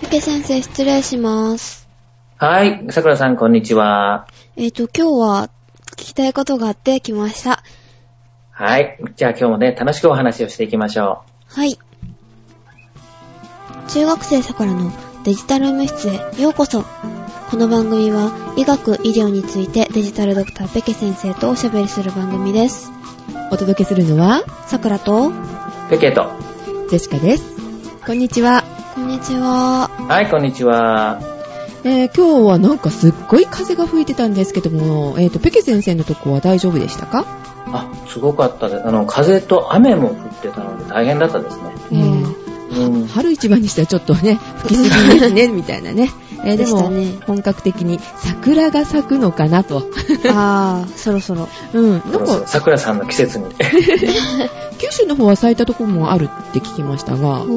ペケ先生、失礼します。はい。桜さん、こんにちは。えっ、と、今日は聞きたいことがあって来ました。はい。じゃあ今日もね、楽しくお話をしていきましょはい。中学生さくらのデジタル医務室へようこそ。この番組は医学・医療についてデジタルドクターペケ先生とおしゃべりする番組です。お届けするのは、さくらと、う。ペケと。ジェシカです。こんにちは。こんにちは。はい、こんにちは。えー、今日はなんかすっごい風が吹いてたんですけども、えっ、と、ペケ先生のとこは大丈夫でしたか？あ、すごかったです。あの、風と雨も降ってたので大変だったですね。うんうん。春一番にしてはちょっとね、吹きすぎですね、みたいなね。えーでも、ね本格的に桜が咲くのかなと。あー、そろそろ。うん。なんか、桜さんの季節に。九州の方は咲いたところもあるって聞きましたが、おー。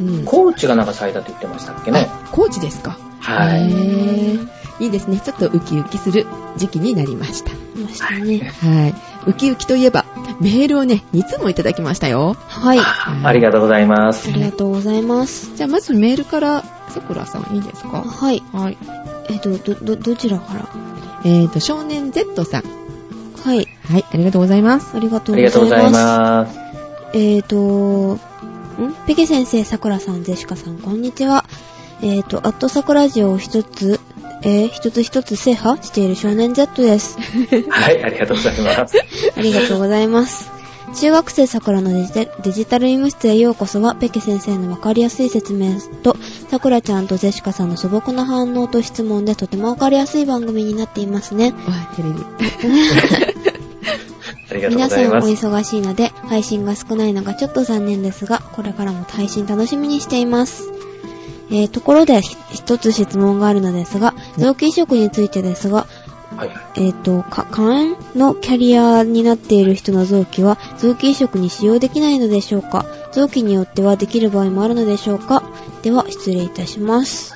うん。高知がなんか咲いたって言ってましたっけね。あ高知ですか。へはい。ーいいですね。ちょっとウキウキする時期になりました。ましたね。はい。ウキウキといえば、メールをね、2つもいただきましたよ。はい。ああありがとうございます。りがとうございます。じゃあ、まずメールから、さくらさんいいですか？はい。はい。えっ、と、ど、ど、どちらから？えーと、少年 Z さん。はい。はい、ありがとうございます。ありがとあうございます。りがとうございます。えーと、ん？ペケ先生、さくらさん、ゼシカさん、こんにちは。えーと、アットサクラジオを一つ、えー一つ一つ制覇している少年 Z です。はい、ありがとうございます。ありがとうございます。中学生さくらのデジタデジタル医務室へようこそは、ペケ先生のわかりやすい説明と、さくらちゃんとゼシカさんの素朴な反応と質問でとてもわかりやすい番組になっていますね。わ、テレビ。ありがとうご皆さんお。忙しいので、配信が少ないのがちょっと残念ですが、これからも配信楽しみにしています。えー、ところでひ一つ質問があるのですが、臓器移植についてですが、はいはい。えっ、と、か肝炎のキャリアになっている人の臓器は臓器移植に使用できないのでしょうか？臓器によってはできる場合もあるのでしょうか？では、失礼いたします。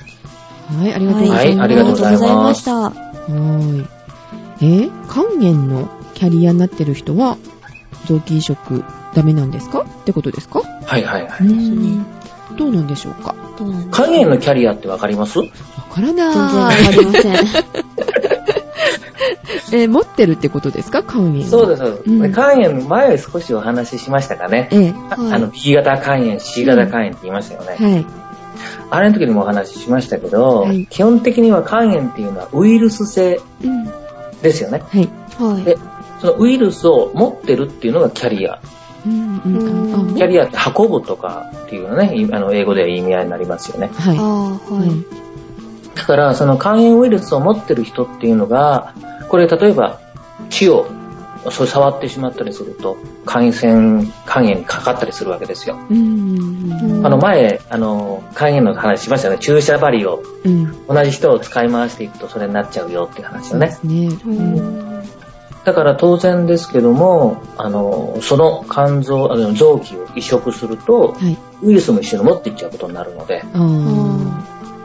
はい、ありがとうござはいいます。ありがとうございありがとうございました。はーい。えー肝炎のキャリアになってる人は、臓器移植ダメなんですか？ってことですか？はいはいはい。ですねどうなんでしょうか？肝炎のキャリアってわかります？わから全然わない。かりません。えー持ってるってことですか？肝炎。そうです、そうです。うん肝炎、前少しお話ししましたかね？ええはいあの、B 型肝炎、C 型肝炎って言いましたよね。はい。あれの時にもお話ししましたけど、はい基本的には肝炎っていうのはウイルス性うん。ですよね。はい。はい。で、そのウイルスを持ってるっていうのがキャリア。うん、うん、うんあキャリアって運ぶとかっていうのね、いあの英語では意味合いになりますよね。はい。だから、その肝炎ウイルスを持ってる人っていうのが、これ例えば血をそう触ってしまったりすると、感染、肝炎にかかったりするわけですよ。うん。うん。あの前、あの、肝炎の話しましたよね。注射針をうん。同じ人を使い回していくとそれになっちゃうよっていう話よね。そうですね。だから当然ですけども、あの、その肝臓、あの臓器を移植すると、はい。ウイルスも一緒に持っていっちゃうことになるので、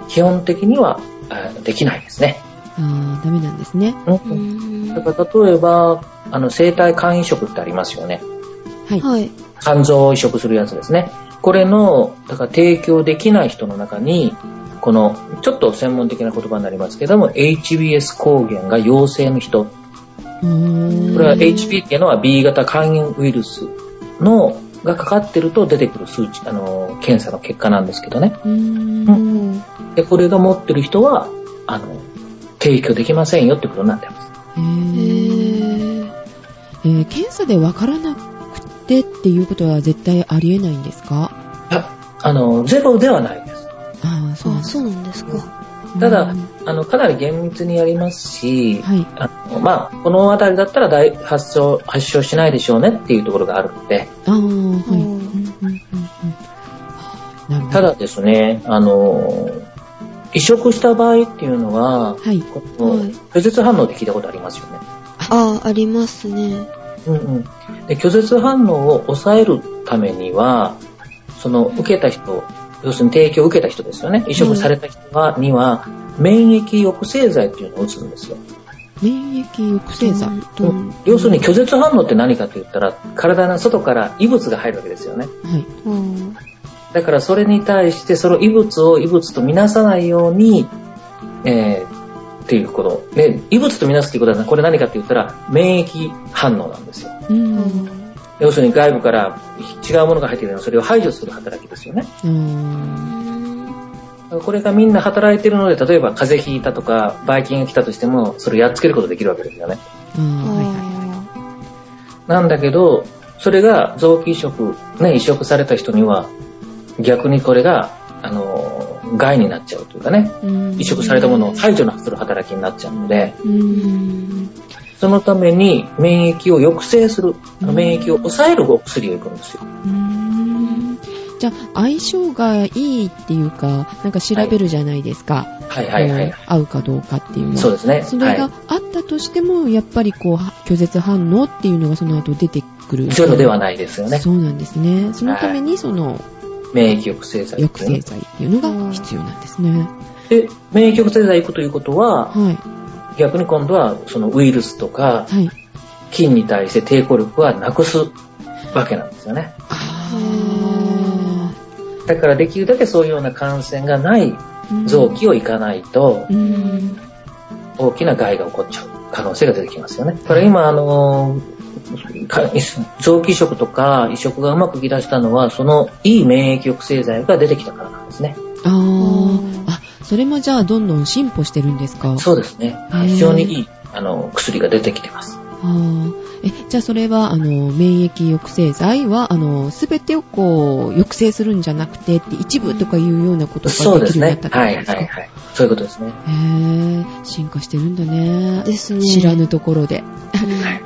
基本的にはあできないですね。あー、ダメなんですね。うんうんだから例えば、あの、生体肝移植ってありますよね。はい。はい。肝臓を移植するやつですね。これの、だから提供できない人の中に、この、ちょっと専門的な言葉になりますけども、HBS 抗原が陽性の人。これは HP っていうのは B 型肝炎ウイルスの、がかかってると出てくる数値、あの、検査の結果なんですけどね。うーん。で、これが持ってる人は、あの、提供できませんよってことになってます。へ。えー検査でわからなくてっていうことは絶対ありえないんですか？いや、あの、ゼロではないです。ああ、そうなんですか。ただうんあの、かなり厳密にやりますし、はい。あのまあ、このあたりだったら大発症、発症しないでしょうねっていうところがあるので、ああ、はい。ただですね、あの、移植した場合っていうのは、はい。このはい拒絶反応って聞いたことありますよね。ああ、ありますね。うんうん。で、拒絶反応を抑えるためには、その受けた人、要するに提供を受けた人ですよね。移植された人は、には、免疫抑制剤っていうのを打つんですよ。免疫抑制剤。どん要するに拒絶反応って何かって言ったら、体の外から異物が入るわけですよね。はい。うんだからそれに対して、その異物を異物とみなさないように、えー、っていうこと。で、異物とみなすっていうことは、これ何かって言ったら、免疫反応なんですよ。うん。要するに外部から違うものが入ってくるのはそれを排除する働きですよね。うん。これがみんな働いてるので、例えば風邪ひいたとか、ばい菌が来たとしても、それをやっつけることできるわけですよね。なんだけど、それが臓器移植、ね、移植された人には、逆にこれが、あの、害になっちゃうというかね、うん移植されたものを排除する働きになっちゃうので、うん。そのために免疫を抑制する、免疫を抑えるお薬をいくんですよ。うんじゃあ、相性がいいっていうか、なんか調べるじゃないですか。はいはいはい。合うかどうかっていうのは。そうですね。それがあったとしても、やっぱりこう、拒絶反応っていうのがその後出てくる。ゼロではないですよね。そうなんですね。そのためにその免疫抑制剤、抑制剤っていうのが必要なんですね。で、免疫抑制剤いくということは、はい。逆に今度はそのウイルスとかはい。菌に対して抵抗力はなくすわけなんですよね。あだからできるだけそういうような感染がないー臓器をいかないとうん。大きな害が起こっちゃう可能性が出てきますよね。だから今あのか臓器移植とか移植がうまくいき出したのはそのいい免疫抑制剤が出てきたからなんですね。あ、それもじゃあどんどん進歩してるんですか？そうですね。非常にいいあの薬が出てきてます。あーえ、じゃあそれは、あの、免疫抑制剤は、あの、すべてをこう、抑制するんじゃなくて、って一部とかいうようなことができるようになっ。たってねはいことですか？はいはい。そういうことですね。へぇ進化してるんだね。ですね。知らぬところで。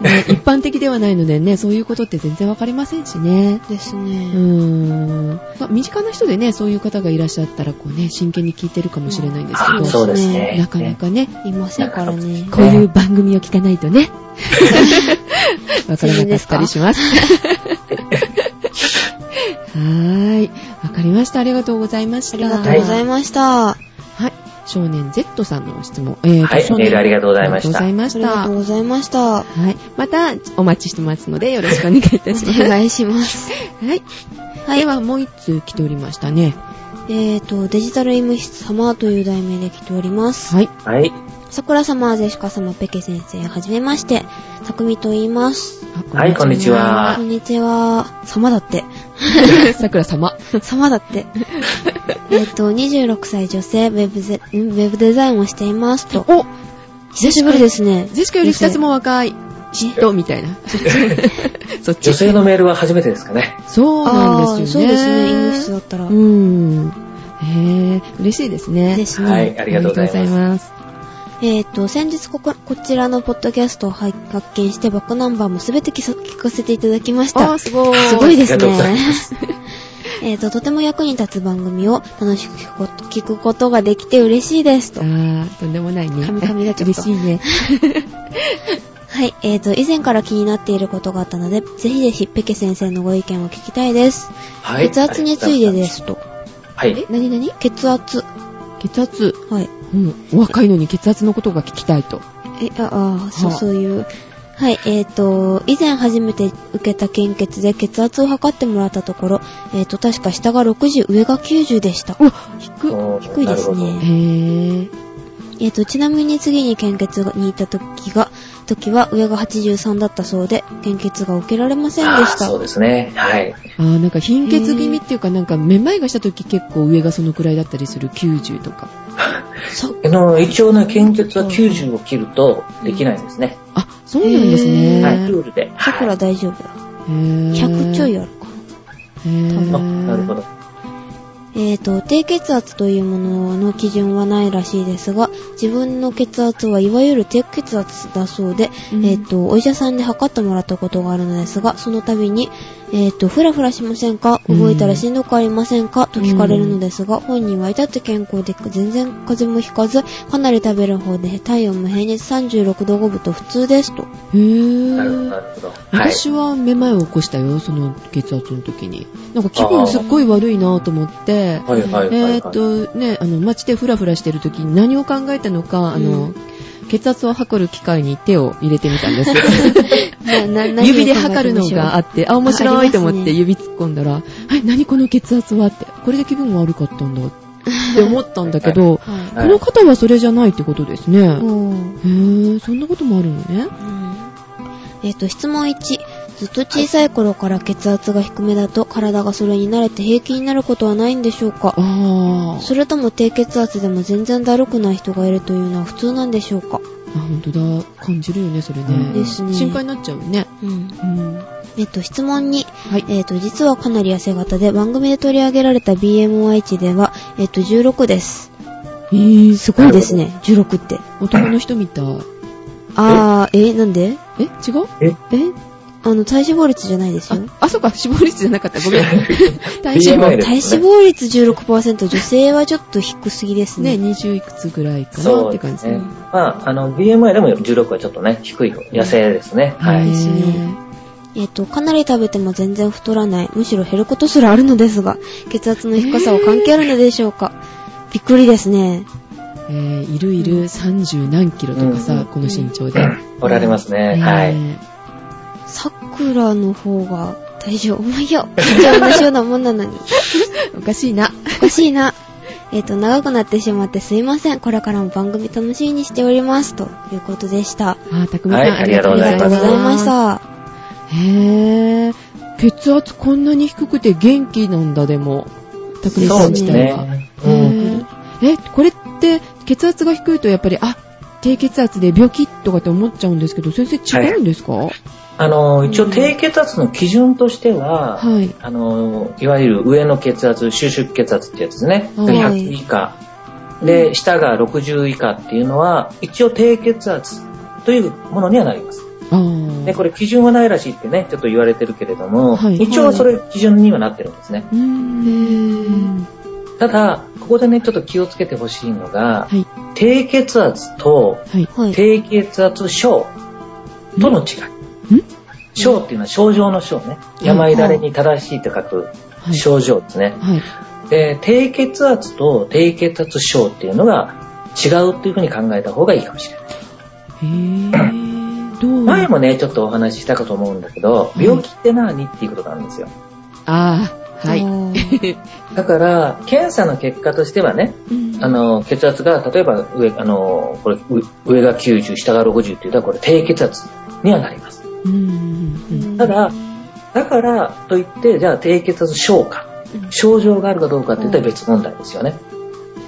ね一般的ではないのでね、そういうことって全然わかりませんしね。ですうーね。ん。まあ身近な人でね、そういう方がいらっしゃったら、こうね、真剣に聞いてるかもしれないんですけど、あそうですね。なかなかね、いませんからね。こういう番組を聞かないとね、わからなかったりします。はーい。わかりました。ありがとうございました。ありがとうございました。はい。少年 Z さんの質問。えーとはいメールありがとうございましたありがとうございました。ありがとうございました。はい。またお待ちしてますので、よろしくお願いいたします。お願いします。はい。はいでは、もう一通来ておりましたね。えーと、デジタル医務室様という題名で来ております。はい。はい。桜様、ゼシカ様、ペケ先生、はじめまして。さくみと言います。あはいこんにちはこんにちは。様だって。さくら様。様だって。えっと、26歳女性、ウェブゼ、んウェブデザインをしていますと。お久しぶりですね。ジェシカより二つも若い。人みたいな。そっち。女性のメールは初めてですかね。そうなんですよね。そうですね、医務室だったら。うん。へえ、嬉しいですね。ですね。はい、ありがとうございます。えっ、と、先日ここ、こちらのポッドキャストを発見して、バックナンバーもすべて聞か聞かせていただきました。あー、すごい。すごいですありがとうございねま。えっと、とても役に立つ番組を楽しく聞くこと聞くことができて嬉しいですと。あー、とんでもないね。神々がちょっと嬉しいね。はい。えっ、と、以前から気になっていることがあったので、ぜひぜひペケ先生のご意見を聞きたいです。はい。血圧についてですと。はい。え、なになに血圧。血圧。はい。うん。お若いのに血圧のことが聞きたいと。え、あ、あ、そう、はあそういう。はい、えっ、と、以前初めて受けた献血で血圧を測ってもらったところ、えっ、と、確か下が60、上が90でした。低っ。おー低いですねへー。えっ、と、ちなみに次に献血に行った時が、時は上が83だったそうで、献血が受けられませんでした。そうですね。はい。あー、なんか貧血気味っていうか、なんかめまいがした時結構上がそのくらいだったりする90とか。そ あの、一応ね、献血は90を切るとできないんですね。あ、そうなんですね。はい、ルールで。さくらはい大丈夫だ。へー100ちょいあるかへなるほど。えっ、と、低血圧というものの基準はないらしいですが、自分の血圧はいわゆる低血圧だそうで、うん。えっ、と、お医者さんで測ってもらったことがあるのですが、その度に、えっ、と、ふらふらしませんか？動いたらしんどくありませんか？と聞かれるのですが、本人は至って健康で全然風邪もひかず、かなり食べる方で体温も平熱36度5分と普通ですと。へーなるほど、なるほど。はい。私はめまいを起こしたよ、その血圧の時に。なんか気分すっごい悪いなと思って、はい、はい、はい。えーっとね、あの、街でフラフラしてる時に何を考えたのか、あの、血圧を測る機械に手を入れてみたんです。指で測るのがあって、あ、面白いと思って指突っ込んだら、はい、何この血圧はって、これで気分悪かったんだって思ったんだけど、はこの方はそれじゃないってことですね。い。へぇそんなこともあるのね。うんえっ、と、質問1。ずっと小さい頃から血圧が低めだと体がそれに慣れて平気になることはないんでしょうか？それとも低血圧でも全然だるくない人がいるというのは普通なんでしょうか？あ、ほんとだ。感じるよね、それね。うんですね心配になっちゃうよね。うん。うん。えっ、と、質問2。はい。えっ、と、実はかなり痩せ型で番組で取り上げられた BMI 値では、えっ、と、16です。えー、すごいですね、16って。男の人みたい。あー、え、なんで？え違う？え？あの、体脂肪率じゃないですあよ。、あ、そうか、死亡率じゃなかった。ごめん。体脂肪体脂肪率16%、女性はちょっと低すぎですね、ね。20いくつぐらいかなそうって感じですね。まあ、あの、BMI でも16はちょっとね、低い方、痩せですね。はい。ですねえっ、と、かなり食べても全然太らない、むしろ減ることすらあるのですが、血圧の低さは関係あるのでしょうか、びっくりですね。えー、いるいる30何キロとかさ、うんこの身長で。おられますね。はい。ねさくらの方が大丈夫。重いよ。じゃあ同じようなもんなのに。おかしいな。おかしいな。えっ、と、長くなってしまってすいません。これからも番組楽しみにしております。ということでした。あ、たくみさん、はいありがとうございありがとうございまま。したた。へー。血圧こんなに低くて元気なんだ、でも。たくみさん自体は。ね。へうん。ーえ、これって血圧が低いとやっぱり、あ、低血圧で病気とかって思っちゃうんですけど、先生違うんですか？はい。あの、一応低血圧の基準としては、あの、いわゆる上の血圧、収縮血圧ってやつですね。はい100以下。で、下が60以下っていうのは、一応低血圧というものにはなります。で、これ基準はないらしいってね、ちょっと言われてるけれども、はい一応それ基準にはなってるんですね。ただ、ここでね、ちょっと気をつけてほしいのが、はい。低血圧と。低血圧症との違い。ん症っていうのは症状の症ね。病だれに正しいと書くはい。症状ですね。はい。で、低血圧と低血圧症っていうのが違うっていうふうに考えた方がいいかもしれない。前もね、ちょっとお話ししたかと思うんだけど、い病気って何っていうことなんですよ。あー。はい。い。だから、検査の結果としてはね、うんあの、血圧が、例えば上、あの、これ、う上が90、下が60っていうと、これ低血圧にはなります。うんうんうんただ、だからといって、じゃあ低血圧症か、症状があるかどうかって言ったら別問題ですよね。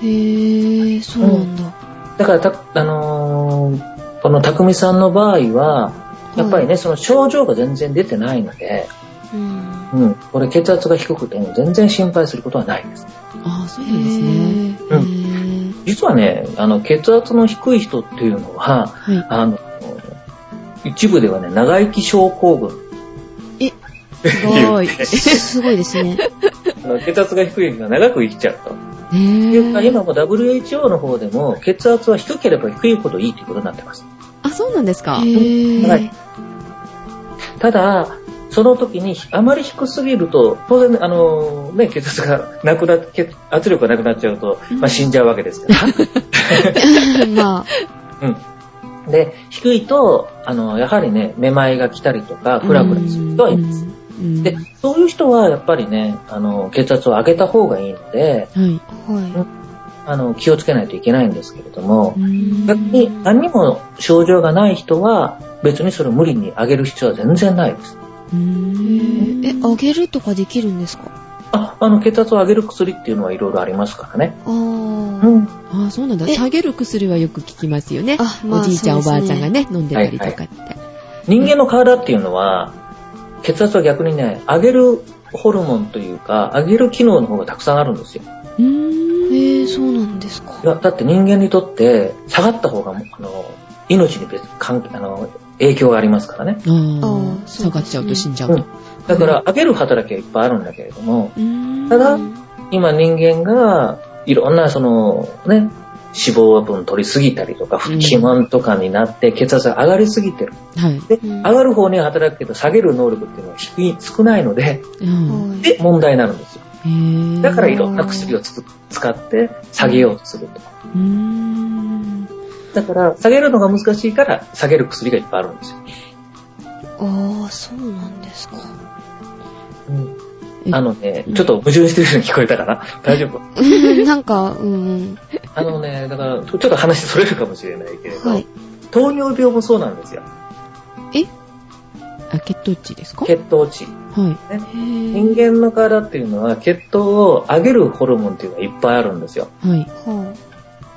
へー、そうなんだ。だからた、あのーこの匠さんの場合は、やっぱりね、その症状が全然出てないので、うん。うん、これ血圧が低くても全然心配することはないです。あー、そうなんですね。へー。実はね、あの、血圧の低い人っていうのは、はい。あの、一部ではね、長生き症候群。すごい。すごいですね。あの血圧が低い人が長く生きちゃうと。へいうかー。今も WHO の方でも血圧は低ければ低いほどいいということになってます。あ、そうなんですか。はいただ、その時にあまり低すぎると、当然、あの、ね、血圧がなくなっ、血圧力がなくなっちゃうと、まあ、死んじゃうわけですから。まあ、うん。で、低いと、あの、やはりね、めまいが来たりとか、フラフラする人はいます。うんで、そういう人はやっぱりね、あの、血圧を上げた方がいいので、はい。はあの、気をつけないといけないんですけれども、うん逆に何にも症状がない人は、別にそれを無理に上げる必要は全然ないです。うい。んえ、あげるとかできるんですか？あ、あの、血圧を上げる薬っていうのはいろいろありますからね。あー。うん。ああ、そうなんだ。え下げる薬はよく聞きますよね。あまあおじいちゃん、ねばあちゃんがね、飲んでたりとかって。人間の体っていうのは、血圧は逆にね、上げるホルモンというか、上げる機能の方がたくさんあるんですよ。うーん。へー、そうなんですかい。やだって人間にとって、下がった方が、あの、命に別関係あの影響がありますからね。ああ下がっちゃうと死んじゃうとうん。だから、上げる働きはいっぱいあるんだけれども、ただ今人間が、いろんなその、ね、脂肪分取りすぎたりとか、うん肥満とかになって血圧が上がりすぎてる。はい。で、うん上がる方には働くけど、下げる能力っていうのは低い、少ないので、うん。はいで、問題になるんですよ。だからいろんな薬をつく使って下げようとすると。だから、下げるのが難しいから、下げる薬がいっぱいあるんですよ。ああ、そうなんですか。えあのね、ちょっと矛盾してるように聞こえたかな 大丈夫？うんなんか、うんうん。あのね、だから、ちょっと話それるかもしれないけれど、はい。糖尿病もそうなんですよ。え？あ、血糖値ですか？血糖値。はい。ね、へ人ぇ間の体っていうのは血糖を上げるホルモンっていうのがいっぱいあるんですよ。はい。は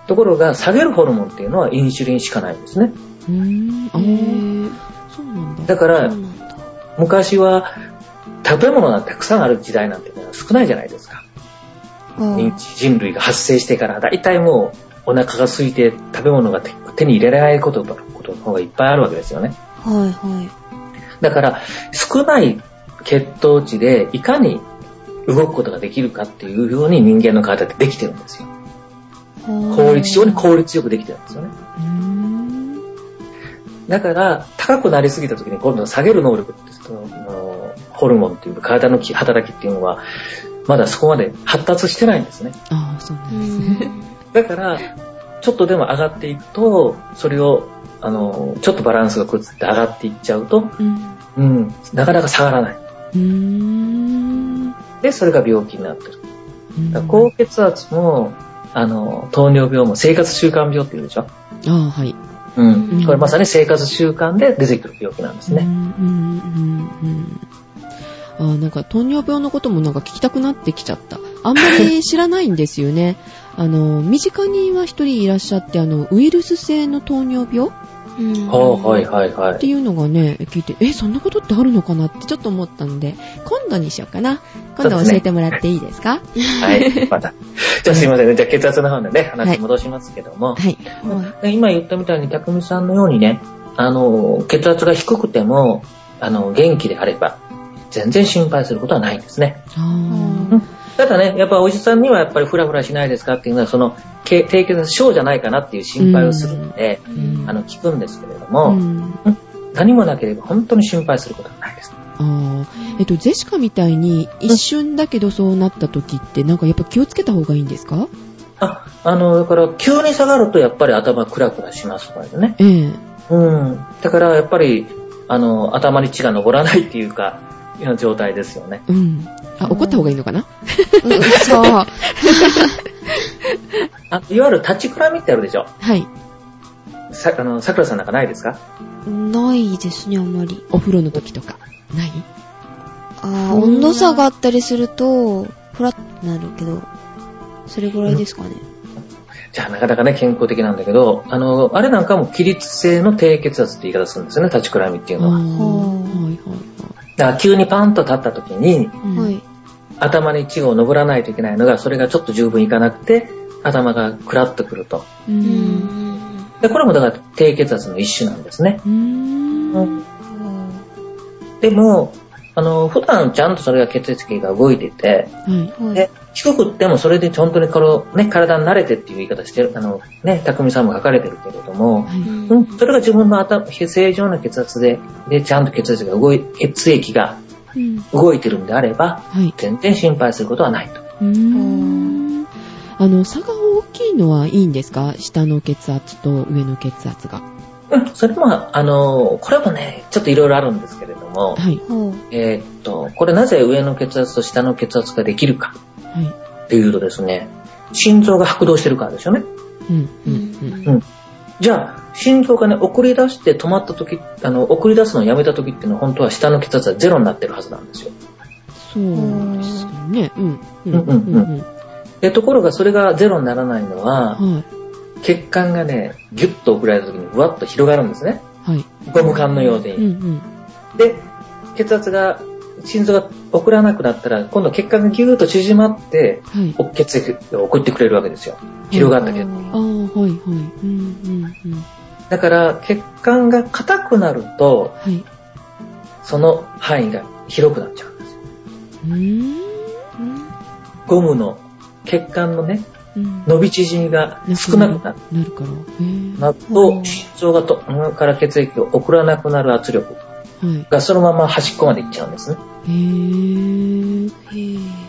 ところが下げるホルモンっていうのはインシュリンしかないんですね。うーん。あ。そうなんだ。だから。昔は食べ物がたくさんある時代なんて少ないじゃないですか。人類が発生してから、だいたいもうお腹が空いて食べ物が手手に入れられないことことの方がいっぱいあるわけですよね。はいはい。だから少ない血糖値でいかに動くことができるかっていうように人間の体ってできてるんですよ。効率、非常に効率よくできてるんですよね。だから、高くなりすぎた時に今度は下げる能力って、ホルモンっていうか体のき働きっていうのは、まだそこまで発達してないんですね。ああ、そうなうんですね。ん。だから、ちょっとでも上がっていくと、それを、あの、ちょっとバランスが崩って上がっていっちゃうと、うん。うん、なかなか下がらない。で、それが病気になってる。高血圧も、あの、糖尿病も生活習慣病っていうでしょ。ああ、はい。うん。うんこれまさに生活習慣で出てくる病気なんですね。うんうんうんうんあーなんか糖尿病のこともなんか聞きたくなってきちゃった。あんまり知らないんですよね。あの、身近には一人いらっしゃって、あの、ウイルス性の糖尿病？っうんはいはいはい。ていうのがね、聞いて、え、そんなことってあるのかなってちょっと思ったんで、今度にしようかな。今度教えてもらっていいですか？はい、また。じゃあすいませんね。じゃあ血圧の方でね、話戻しますけども。はい。はで今言ったみたいに、匠さんのようにね、あの、血圧が低くても、あの、元気であれば、全然心配することはないんですね。あただね、やっぱお医者さんにはやっぱりフラフラしないですかっていうのは、その、け低血圧症じゃないかなっていう心配をするので、ーうんあの、聞くんですけれどうも、ん何もなければ本当に心配することはないです。あーえっと、ジェシカみたいに一瞬だけどそうなった時って、なんかやっぱ気をつけた方がいいんですか？あ、あの、だから急に下がるとやっぱり頭クラクラしますからね。ええうん。だからやっぱり、あの、頭に血が上らないっていうか、いうような状態ですよね。うん。あ、怒った方がいいのかな？うん、そう。あいわゆる立ちくらみってあるでしょ？はい。さ、あの、桜さんなんかないですか？ないですね、あんまり。お風呂の時とか？ない？ああ、温度差があったりすると、ふらっとなるけど、それぐらいですかね。じゃあなかなかね、健康的なんだけど、あの、あれなんかも起立性の低血圧って言い方するんですよね、立ちくらみっていうのは。あーはいはいだから急にパンと立った時に、はい。はい。頭に血を上らないといけないのが、それがちょっと十分いかなくて、頭がクラッとくると。う。うんん。で、これもだから低血圧の一種なんですね。うーん。でも、あの、普段ちゃんとそれが血液系が動いてて、はい。はい。で、低くってもそれで本当にこの、ね、体に慣れてっていう言い方してる、あの、ね、匠さんも書かれてるけれども、はい。うん、それが自分の頭、正常な血圧で、で、ちゃんと血圧が動い、血液がうん。動いてるんであれば、はい。全然心配することはないと。あの、差が大きいのはいいんですか？下の血圧と上の血圧が。うん、それも、あの、これもね、ちょっといろいろあるんですけれども、はい。はえーっと、これなぜ上の血圧と下の血圧ができるかはい。っていうとですね、心臓が拍動してるからですよね。うん。い。うん。うんじゃあ、心臓がね、送り出して止まった時、あの、送り出すのをやめた時っていうのは本当は下の血圧はゼロになってるはずなんですよ。そうですね。うん。うん。うんうんうん。で、ところがそれがゼロにならないのは、はい。血管がね、ギュッと送られた時にふわっと広がるんですね。はい。ゴム管のように。うんうん。で、血圧が、心臓が送らなくなったら、今度血管がギューッと縮まって、はい。お血液を送ってくれるわけですよ。広がった血ああ、はいはい。うんうんうん。だから、血管が硬くなると、はい。その範囲が広くなっちゃうんですよ。ゴムの血管のね、うん。伸び縮みが少なくなる。なるから。なると、心臓がとから血液を送らなくなる圧力はい。がそのまま端っこまで行っちゃうんですね。へぇへぇ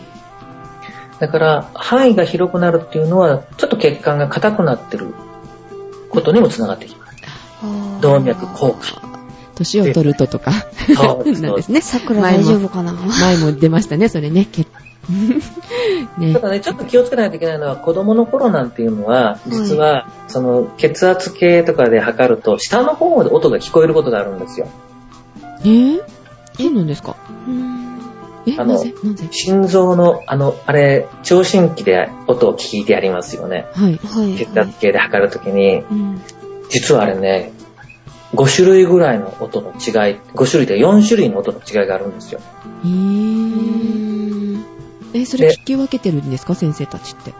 だから、範囲が広くなるっていうのは、ちょっと血管が硬くなってることにもつながってきます。動脈硬化。年を取るととか、そうなんですね。桜大丈夫かな前も出ましたね、それね。け ねただね、ちょっと気をつけないといけないのは、子供の頃なんていうのは、実は、その、血圧計とかで測ると、下の方で音が聞こえることがあるんですよ。えーそうなんですか？うんえ、あのなぜなぜ心臓の、あの、あれ、聴診器で音を聞いてやりますよね。はい。はい。血圧計で測るときに、うん。実はあれね、5種類ぐらいの音の違い、5種類で4種類の音の違いがあるんですよ。えうー、んえ、それ聞き分けてるんですか？先生たちって。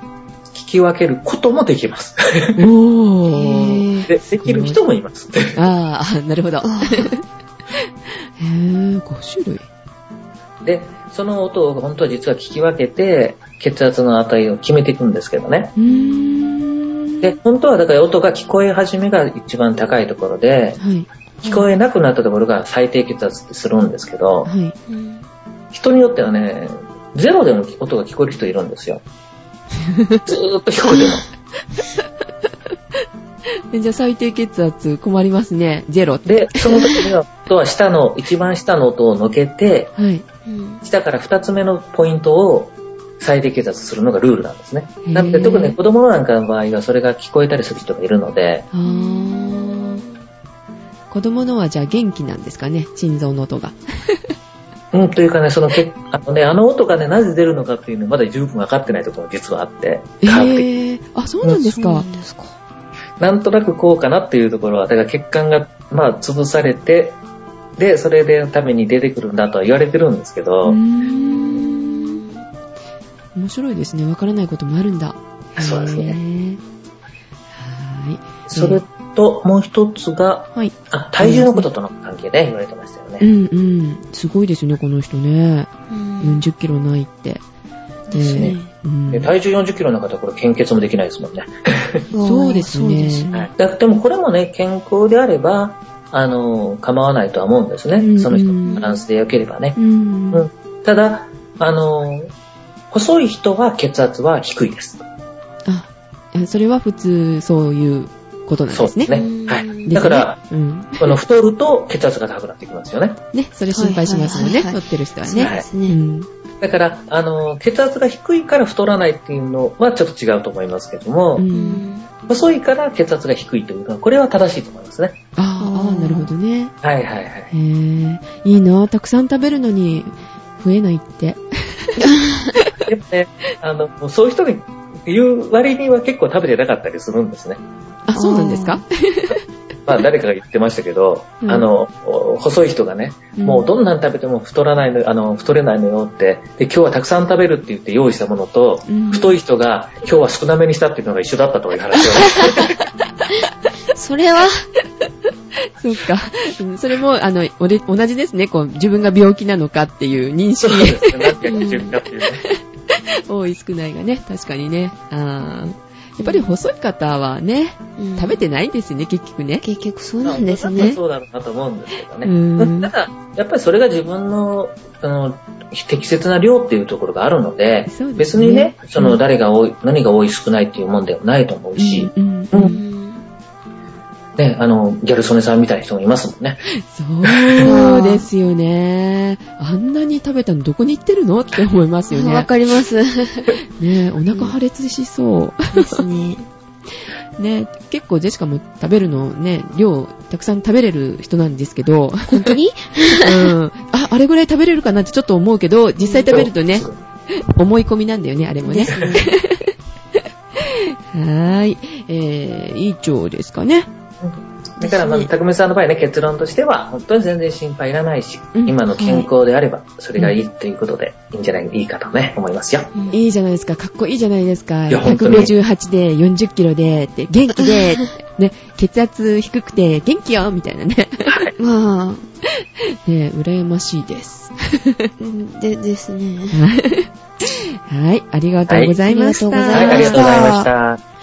聞き分けることもできます。おー。で、できる人もいます。ああ、なるほど。へあー、5種類。で、その音を本当は実は聞き分けて、血圧の値を決めていくんですけどね。で、本当はだから音が聞こえ始めが一番高いところで、はい。聞こえなくなったところが最低血圧ってするんですけど、はい。うん人によってはね、ゼロでも音が聞こえる人いるんですよ。ずーっと聞こえてるの。えじゃあ最低血圧困りますね。ゼロって。で、その時には、音は下の、一番下の音をのけて、はい。うん下から二つ目のポイントを最低血圧するのがルールなんですね。なので、特にね子供なんかの場合はそれが聞こえたりする人がいるので。子供のはじゃあ元気なんですかね？心臓の音が。うん、というかね、そのけ、あのね、あの音がね、なぜ出るのかっていうのまだ十分分かってないところが実はあって、え科学的ー。あ、そうなんですそうなか。んですか。なんとなくこうかなっていうところは、だから血管が、まあ、潰されて、で、それでために出てくるんだとは言われてるんですけうど。面白いですね。わからないこともあるんだ。そうですねはそれと、もう一つが。はい。あ、体重のこととの関係で言われてましたよね。うんうん。すごいですね、この人ね。うん40キロないって。ですね。えーうんで体重40キロの方はこれ献血もできないですもんね。そうですねそうですはい。だでもこれもね、健康であれば、あの、構わないとは思うんですね。うんその人のバランスで良ければね。うん。うんただ、あの、細い人は血圧は低いです。あ、えそれは普通そういうことなんですね。そうですね。はい。だから、ね、うん。この太ると血圧が高くなってきますよね。ね、それ心配しますよね、はいはいはいはい太ってる人はね。ですね。うん。だから、あの、血圧が低いから太らないっていうのはちょっと違うと思いますけども、う。うんん細いから血圧が低いというのは、これは正しいと思いますね。ああ、なるほどね。はいはいはい。へえ、いいなたくさん食べるのに増えないって。でもね、あの、そういう人に言う割には結構食べてなかったりするんですね。あ、そうなんですか？まあ誰かが言ってましたけど、うんあの、細い人がね、もうどんなん食べても太らないの、あの、太れないのよって、で、今日はたくさん食べるって言って用意したものと、うん太い人が今日は少なめにしたっていうのが一緒だったという話をね。それは、そうか。うんそれも、あの、同じですね。こう、自分が病気なのかっていう認そう識ですね。何が基準かっていうね。多い少ないがね、確かにね。あーやっぱり細い方はね、うん。食べてないんですね、結局ね。結局そうなんですまあね。そうだろうなと思うんですけどうね。ん。ただ、やっぱりそれが自分の、あの、適切な量っていうところがあるので、ですね。別にね、その誰が多い、何が多い少ないっていうもんではないと思うし、ね、あの、ギャル曽根さんみたいな人もいますもんね。そうですよね。あんなに食べたのどこに行ってるのって思いますよわね。かります。ねお腹破裂しそですね。う。ね結構ジェシカも食べるのね、量たくさん食べれる人なんですけど、本当に？うん。あ、あれぐらい食べれるかなってちょっと思うけど、実際食べるとね、思い込みなんだよね、あれもね。ね。はーい。えー、以上ですかね。だから、まあ、たくみさんの場合ね、結論としては、本当に全然心配いらないし、うん今の健康であれば、それがいいということで、いいんじゃない、いいかとね、思いますよ。うんいいじゃないですか。かっこいいじゃないですか。いや本当に158で40キロで、って元気で、ね、血圧低くて元気よみたいなね。まあ、ね、羨ましいです。う んでですね。はい、ありがとうございました。はいはい、ありがとうございました。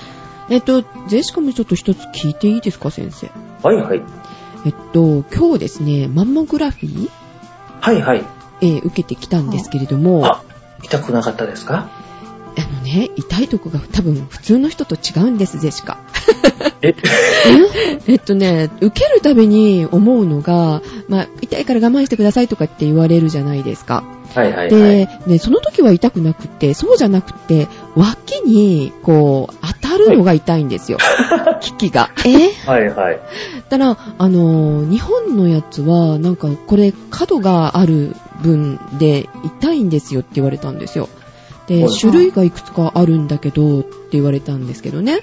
えっと、ジェシカもちょっと一つ聞いていいですか、先生？はいはい。えっと、今日ですね、マンモグラフィー、はいはい。えー受けてきたんですけれども、ああ、痛くなかったですか？のね、痛いとこが多分普通の人と違うんです、ジェシカ。え？えっとね、受けるたびに思うのが、まあ、痛いから我慢してくださいとかって言われるじゃないですか。はいはいはい。で、ね、その時は痛くなくって、そうじゃなくって、脇に、こう、当たるのが痛いんですよ。機器が。え？はいはい。たら、あのー、日本のやつは、なんか、これ、角がある分で痛いんですよって言われたんですよ。では、い種類がいくつかあるんだけど、って言われたんですけどね。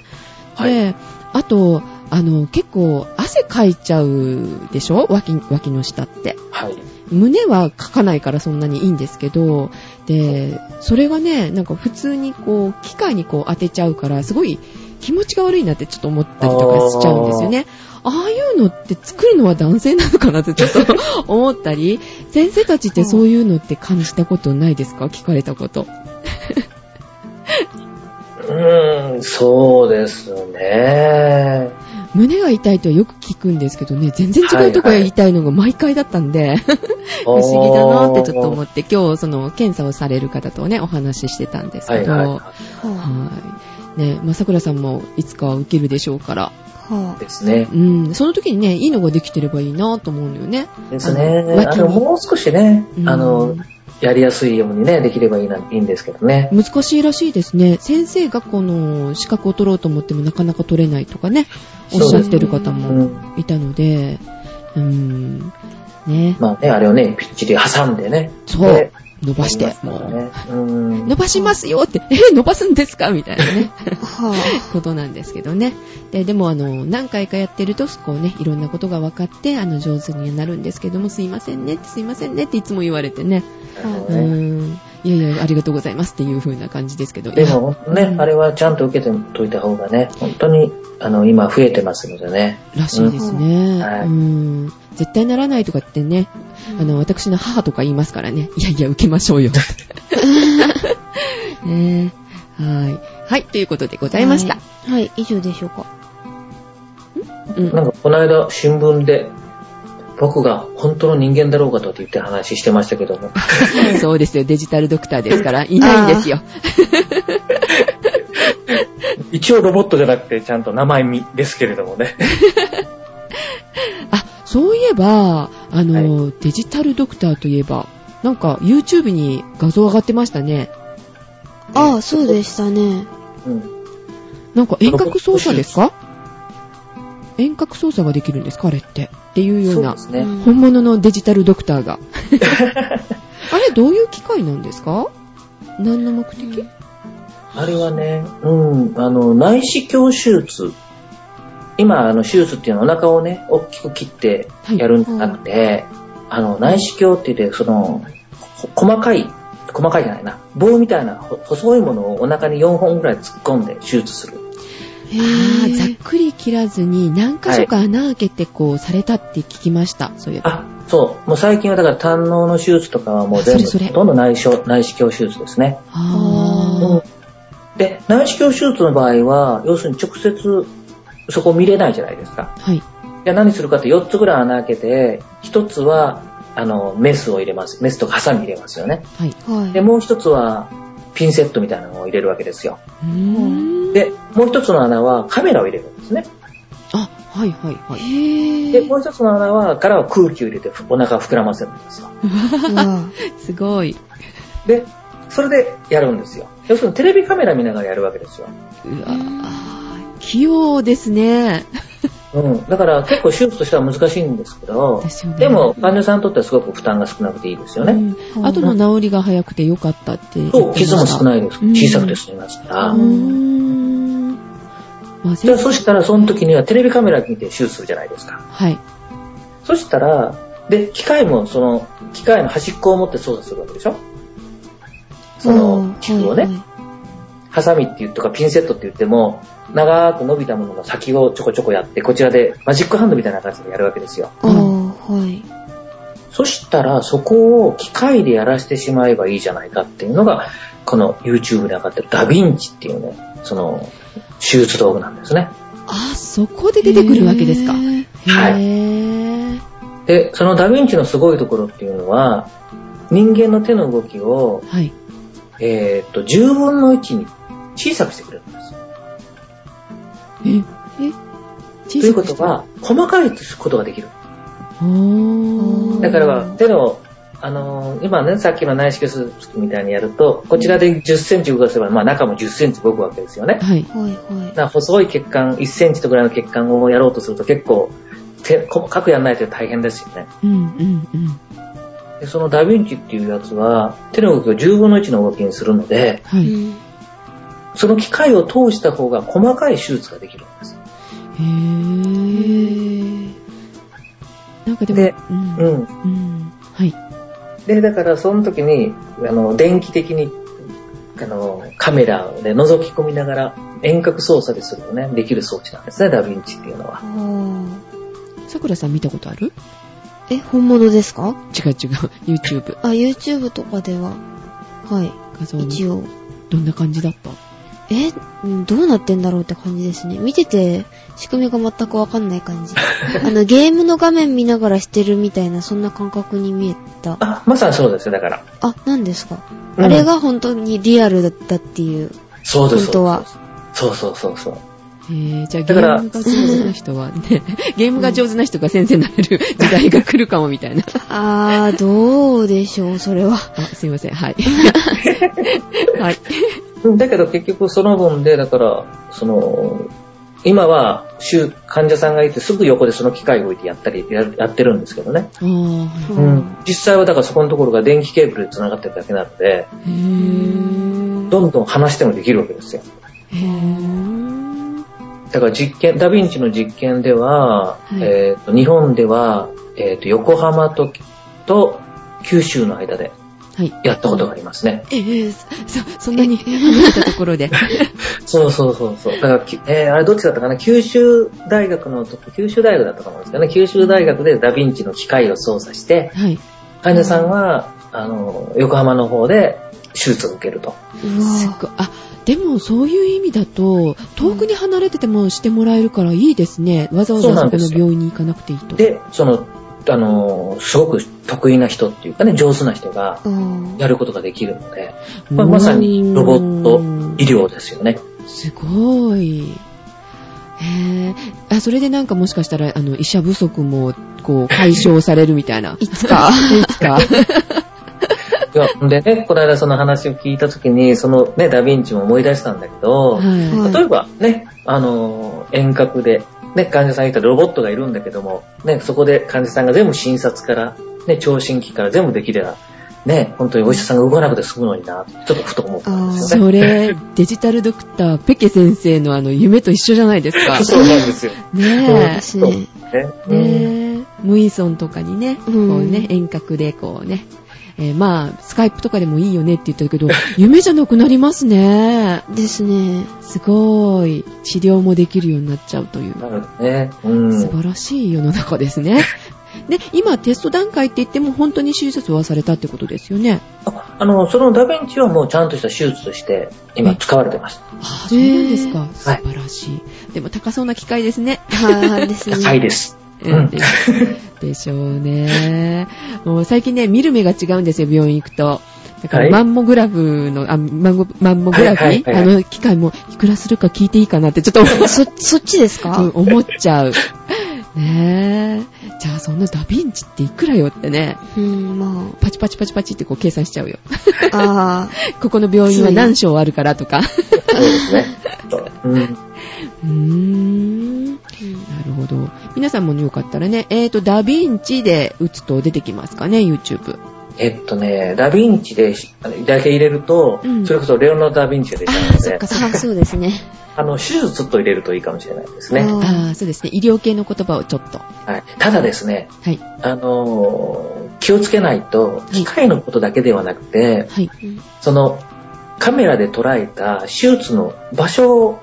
はいで、あと、あの、結構、汗かいちゃうでしょ？脇、脇の下って。はい。胸はかかないからそんなにいいんですけど、で、それがね、なんか普通にこう、機械にこう当てちゃうから、すごい気持ちが悪いなってちょっと思ったりとかしちゃうんですよね。ああいうのって作るのは男性なのかなってちょっと思ったり、先生たちってそういうのって感じたことないですか？聞かれたこと。うーん、そうですね。胸が痛いとはよく聞くんですけどね、全然違うところが痛いのが毎回だったんで、不思議だなってちょっと思って、今日その検査をされる方とね、お話ししてたんですけど、はいはいはははい。ね、まあ、桜さんもいつかは受けるでしょうから、あ、はあい。ですね。うん、その時にね、いいのができてればいいなと思うのよね。ですね。あのあの、もう少しね、うんあの、やりやすいようにね、できればいいな、いいんですけどね。難しいらしいですね。先生がこの資格を取ろうと思ってもなかなか取れないとかね、おっしゃってる方うもん。いたので、うん、ね、まあね、あれをね、ぴっちり挟んでね。そうで伸ばして、もう。伸ばしますよって、えー伸ばすんですか？みたいなね。はことなんですけどね。で、でもあの、何回かやってると、こうね、いろんなことが分かって、あの、上手にはなるんですけども、すいませんねって、すいませんねっていつも言われてね。うん。いやいや、ありがとうございますっていう風な感じですけど。でもね、うんあれはちゃんと受けておいた方がね、本当に、あの、今増えてますのでね。らしいですね。はいうん。絶対ならないとかってね、あの、私の母とか言いますからね。いやいや、受けましょうよ。ねえはい。はい、ということでございました。い。はい、以上でしょうか。うんなんかこの間新聞で、僕が本当の人間だろうかと言って話してましたけども。そうですよ、デジタルドクターですから、いないんですよ。一応ロボットじゃなくてちゃんと名前みですけれどもね。あ、そういえば、あの、デジタルドクターといえば、なんか YouTube に画像上がってましたね。ああ、そうでしたね。うん。なんか遠隔操作ですか？遠隔操作ができるんですかあれって。っていうようなそうね。うん本物のデジタルドクターが。あれ、どういう機械なんですか？何の目的？あれはね、うん、あの、内視鏡手術。今、あの、手術っていうのはお腹をね、大きく切ってやるんじゃなくて、あの、内視鏡って言って、その、ほ細かい、細かいじゃないな、棒みたいなほ細いものをお腹に4本ぐらい突っ込んで手術する。へあざっくり切らずに何箇所か穴開けてこうされたって聞きました。そういえば。あ、そう。もう最近はだから胆のの手術とかはもう全部、あそれそれほとんど内視内視鏡手術ですね。あで、内視鏡手術の場合は、要するに直接そこ見れないじゃないですか。あ。はい。じゃあ何するかって4つぐらい穴開けて、1つは、あの、メスを入れます。メスとかハサミ入れますよね。はい。はい。で、もう1つは、ピンセットみたいなのを入れるわけですよ。うーん。で、もう1つの穴はカメラを入れるんですね。あ、はいはいはい。で、もう1つの穴は、からは空気を入れてお腹を膨らませるんですよ。わ すごい。で、それでやるんですよ。要するにテレビカメラ見ながらやるわけですよ。うわ器用ですね。うん。だから結構手術としては難しいんですけど、ね。でも患者さんにとってはすごく負担が少なくていいですよね。うん、後の治りが早くてよかったって言ってそう。傷も少ないです。うん小さくて済みますから。じゃあそしたらその時にはテレビカメラ見て手術するじゃないですか。はい。そしたら、で、機械もその、機械の端っこを持って操作するわけでしょ？その器具をね、ハサミって言うとかピンセットって言っても、長く伸びたものの先をちょこちょこやって、こちらでマジックハンドみたいな感じでやるわけですよ。ああ、はい。そしたら、そこを機械でやらせてしまえばいいじゃないかっていうのが、この YouTube で上がってるダヴィンチっていうね、その、手術道具なんですね。あ、そこで出てくるわけですか。へーはいへー。で、そのダヴィンチのすごいところっていうのは、人間の手の動きを、はい。えーっと、10分の1に小さくしてくれるんですよ。え、えということは、細かいことができる。だから、手の、あのー今ね、さっきの内視鏡術みたいにやると、こちらで10センチ動かせば、まあ中も10センチ動くわけですよね。はい。はいはだから細い血管、1センチとぐらいの血管をやろうとすると結構、手細かくやらないと大変ですよね。うんうんうん。でそのダヴィンチっていうやつは、手の動きを10分の1の動きにするので、はい。その機械を通した方が細かい手術ができるんです。へー。なんかでも、でうん。うん。で、だからその時に、あの、電気的に、あの、カメラで覗き込みながら遠隔操作でするとね、できる装置なんですね、ダヴィンチっていうのは。あさくらさん見たことある？ーえ、本物ですか？違う違う。YouTube あ、YouTube とかでは、はい、画像一応。どんな感じだった？え、うんどうなってんだろうって感じですね。見てて、仕組みが全くわかんない感じ。あの、ゲームの画面見ながらしてるみたいな、そんな感覚に見えた。あ、まさにそうですよ、だから。あ、何ですか、うんあれが本当にリアルだったっていう。そうです。本当はそうそうそうそう。えー、じゃあゲームが上手な人は ね、ゲームが上手な人が先生になれる時代が来るかもみたいな。あー、どうでしょう、それは。あ、すいません。はい。はい。うんだけど結局その分で、だから、その、今は、週患者さんがいてすぐ横でその機械を置いてやったりややってるんですけどね。あー、ううんん。実際はだからそこのところが電気ケーブルで繋がってるだけなので。どんどん離してもできるわけですよ。だから実験、ダヴィンチの実験では、いえっ、と、日本では、えっ、と、横浜と、と九州の間ではい。やったことがありますね。えー、そ、そんなに離れたところで。そうそうそうそう。だからき、えーあれどっちだったかな？九州大学の九州大学だったと思うんですけどね。九州大学でダヴィンチの機械を操作して、はい。患者さんは、あの、横浜の方で手術を受けると。すっごい。あ、でもそういう意味だと、遠くに離れててもしてもらえるからいいですね。わざわざそこの病院に行かなくていいと。で、その、あの、すごく得意な人っていうかね、上手な人がやることができるので、まあまさにロボット医療ですよね。すごい。へぇあ、それでなんかもしかしたら、あの、医者不足も、こう、解消されるみたいな。いつか。いつか。いやでね、この間その話を聞いたときに、そのね、ダヴィンチも思い出したんだけど、ははい例えばね、あの、遠隔で、ね、患者さんがいたらロボットがいるんだけども、ね、そこで患者さんが全部診察から、ね、聴診器から全部できれば、ね、本当にお医者さんが動かなくて済むのにな、ちょっとふと思ったんい。ですよね。それ、デジタルドクター、ペケ先生のあの、夢と一緒じゃないですか。そうなんですよ。ねですね。ねえ。ねえ。無イソンとかにね、こうね、遠隔でこうね、えーまあ、スカイプとかでもいいよねって言ってるけど、夢じゃなくなりますね。ですね。すごい。治療もできるようになっちゃうという。なるほどね。うん。素晴らしい世の中ですね。で、今テスト段階って言っても本当に手術はされたってことですよね。ああの、そのダヴィンチはもうちゃんとした手術として今使われてます。ああ、そうなんですか。素はい晴らしい。でも高そうな機械ですね。はい、ですね。高いです。うんうんで でしょうね。もう最近ね、見る目が違うんですよ、病院行くと。だから、はいマンモグラフの、あ、マンゴマンモグラフはいはいはいあの機械もいくらするか聞いていいかなってちょっとそ、そっちですか、うん思っちゃう。ねえ。じゃあそんなダヴィンチっていくらよってね、うん、まパチパチパチパチってこう計算しちゃうよ。あ。あ ここの病院は何床あるからとか。そうですね。うん。うーん。なるほど。皆さんもよかったらね、えーと、ダヴィンチで打つと出てきますかね、YouTube。えっとね、ダヴィンチであのだけ入れると、うんそれこそレオナルド・ダ・ヴィンチが出ちゃうのであそっか、そっあ、そうですね。あの、手術と入れるといいかもしれないですね。あーああ、そうですね。医療系の言葉をちょっと。はい、ただですね、はい。あのー気をつけないと、機械のことだけではなくて、はい。うんその、カメラで捉えた手術の場所を、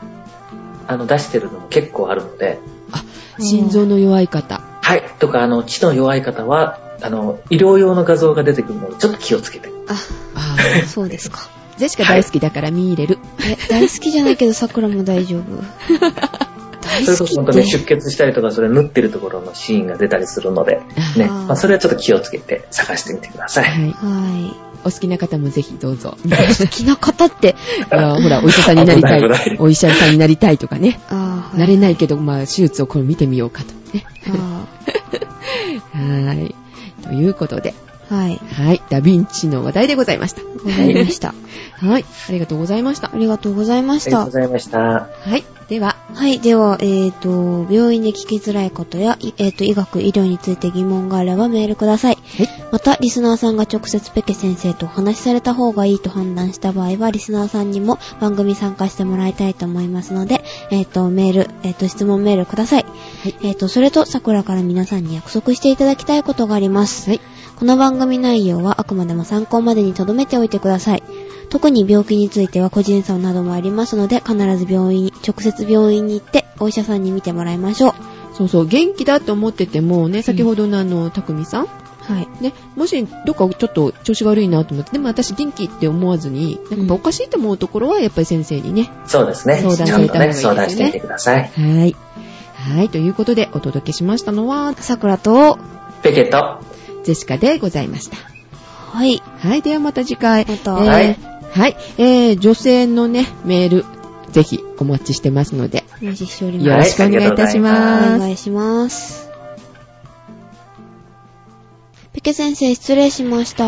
あの、出してるのも結構あるので、心臓の弱い方。はい、とか、あの、血の弱い方は、あの、医療用の画像が出てくるので、ちょっと気をつけて。あ、ああ。そうですか。ジェシカ大好きだから見入れる。え、大好きじゃないけど、桜も大丈夫。大それ好きっこそ本当にて。出血したりとか、それ縫ってるところのシーンが出たりするので、ね、まあ、それはちょっと気をつけて探してみてください。はい。はい。お好きな方もぜひどうぞ。好きな方って、ほら、お医者さんになりたい。お医者さんになりたいとかね。なれないけど、まあ、手術をこれ見てみようかとね。あ はーい。ということで、ーはい。はい。ダヴィンチの話題でございました。ございました。はい。ありがとうございましたあ。りがとうございましたありがとうご。ざいました。はい。では、はい。では、えっ、と、病院で聞きづらいことや、いえっ、と、医学、医療について疑問があればメールください。はい。また、リスナーさんが直接ペケ先生とお話しされた方がいいと判断した場合は、リスナーさんにも番組参加してもらいたいと思いますので、えっ、と、メール、えっ、と、質問メールください。はいえっ、と、それと、桜から皆さんに約束していただきたいことがあります。はい。この番組内容はあくまでも参考までに留めておいてください。特に病気については個人差などもありますので、必ず病院、直接病院に行ってお医者さんに見てもらいましょう。そうそう、元気だと思っててもね、先ほどのあの、たくみさん？はい。ね、もし、どっかちょっと調子悪いなと思って、でも私元気って思わずに、なんかやっぱおかしいと思うところは、やっぱり先生にね。そうですね。相談された方がいいですね相談してみてください。はい。はい、ということで、お届けしましたのは、桜と、ペケと、ジェシカでございました。はい。はい、ではまた次回。またえーはいはい、えー、女性のね、メール、ぜひお待ちしてますので、お待ちしておりよます。ろしくお願いいたしおます。願いします。ペケ先生、失礼しました。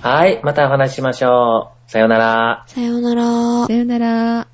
はい、またお話ししましょう。さようなら。さようならさ。よなら。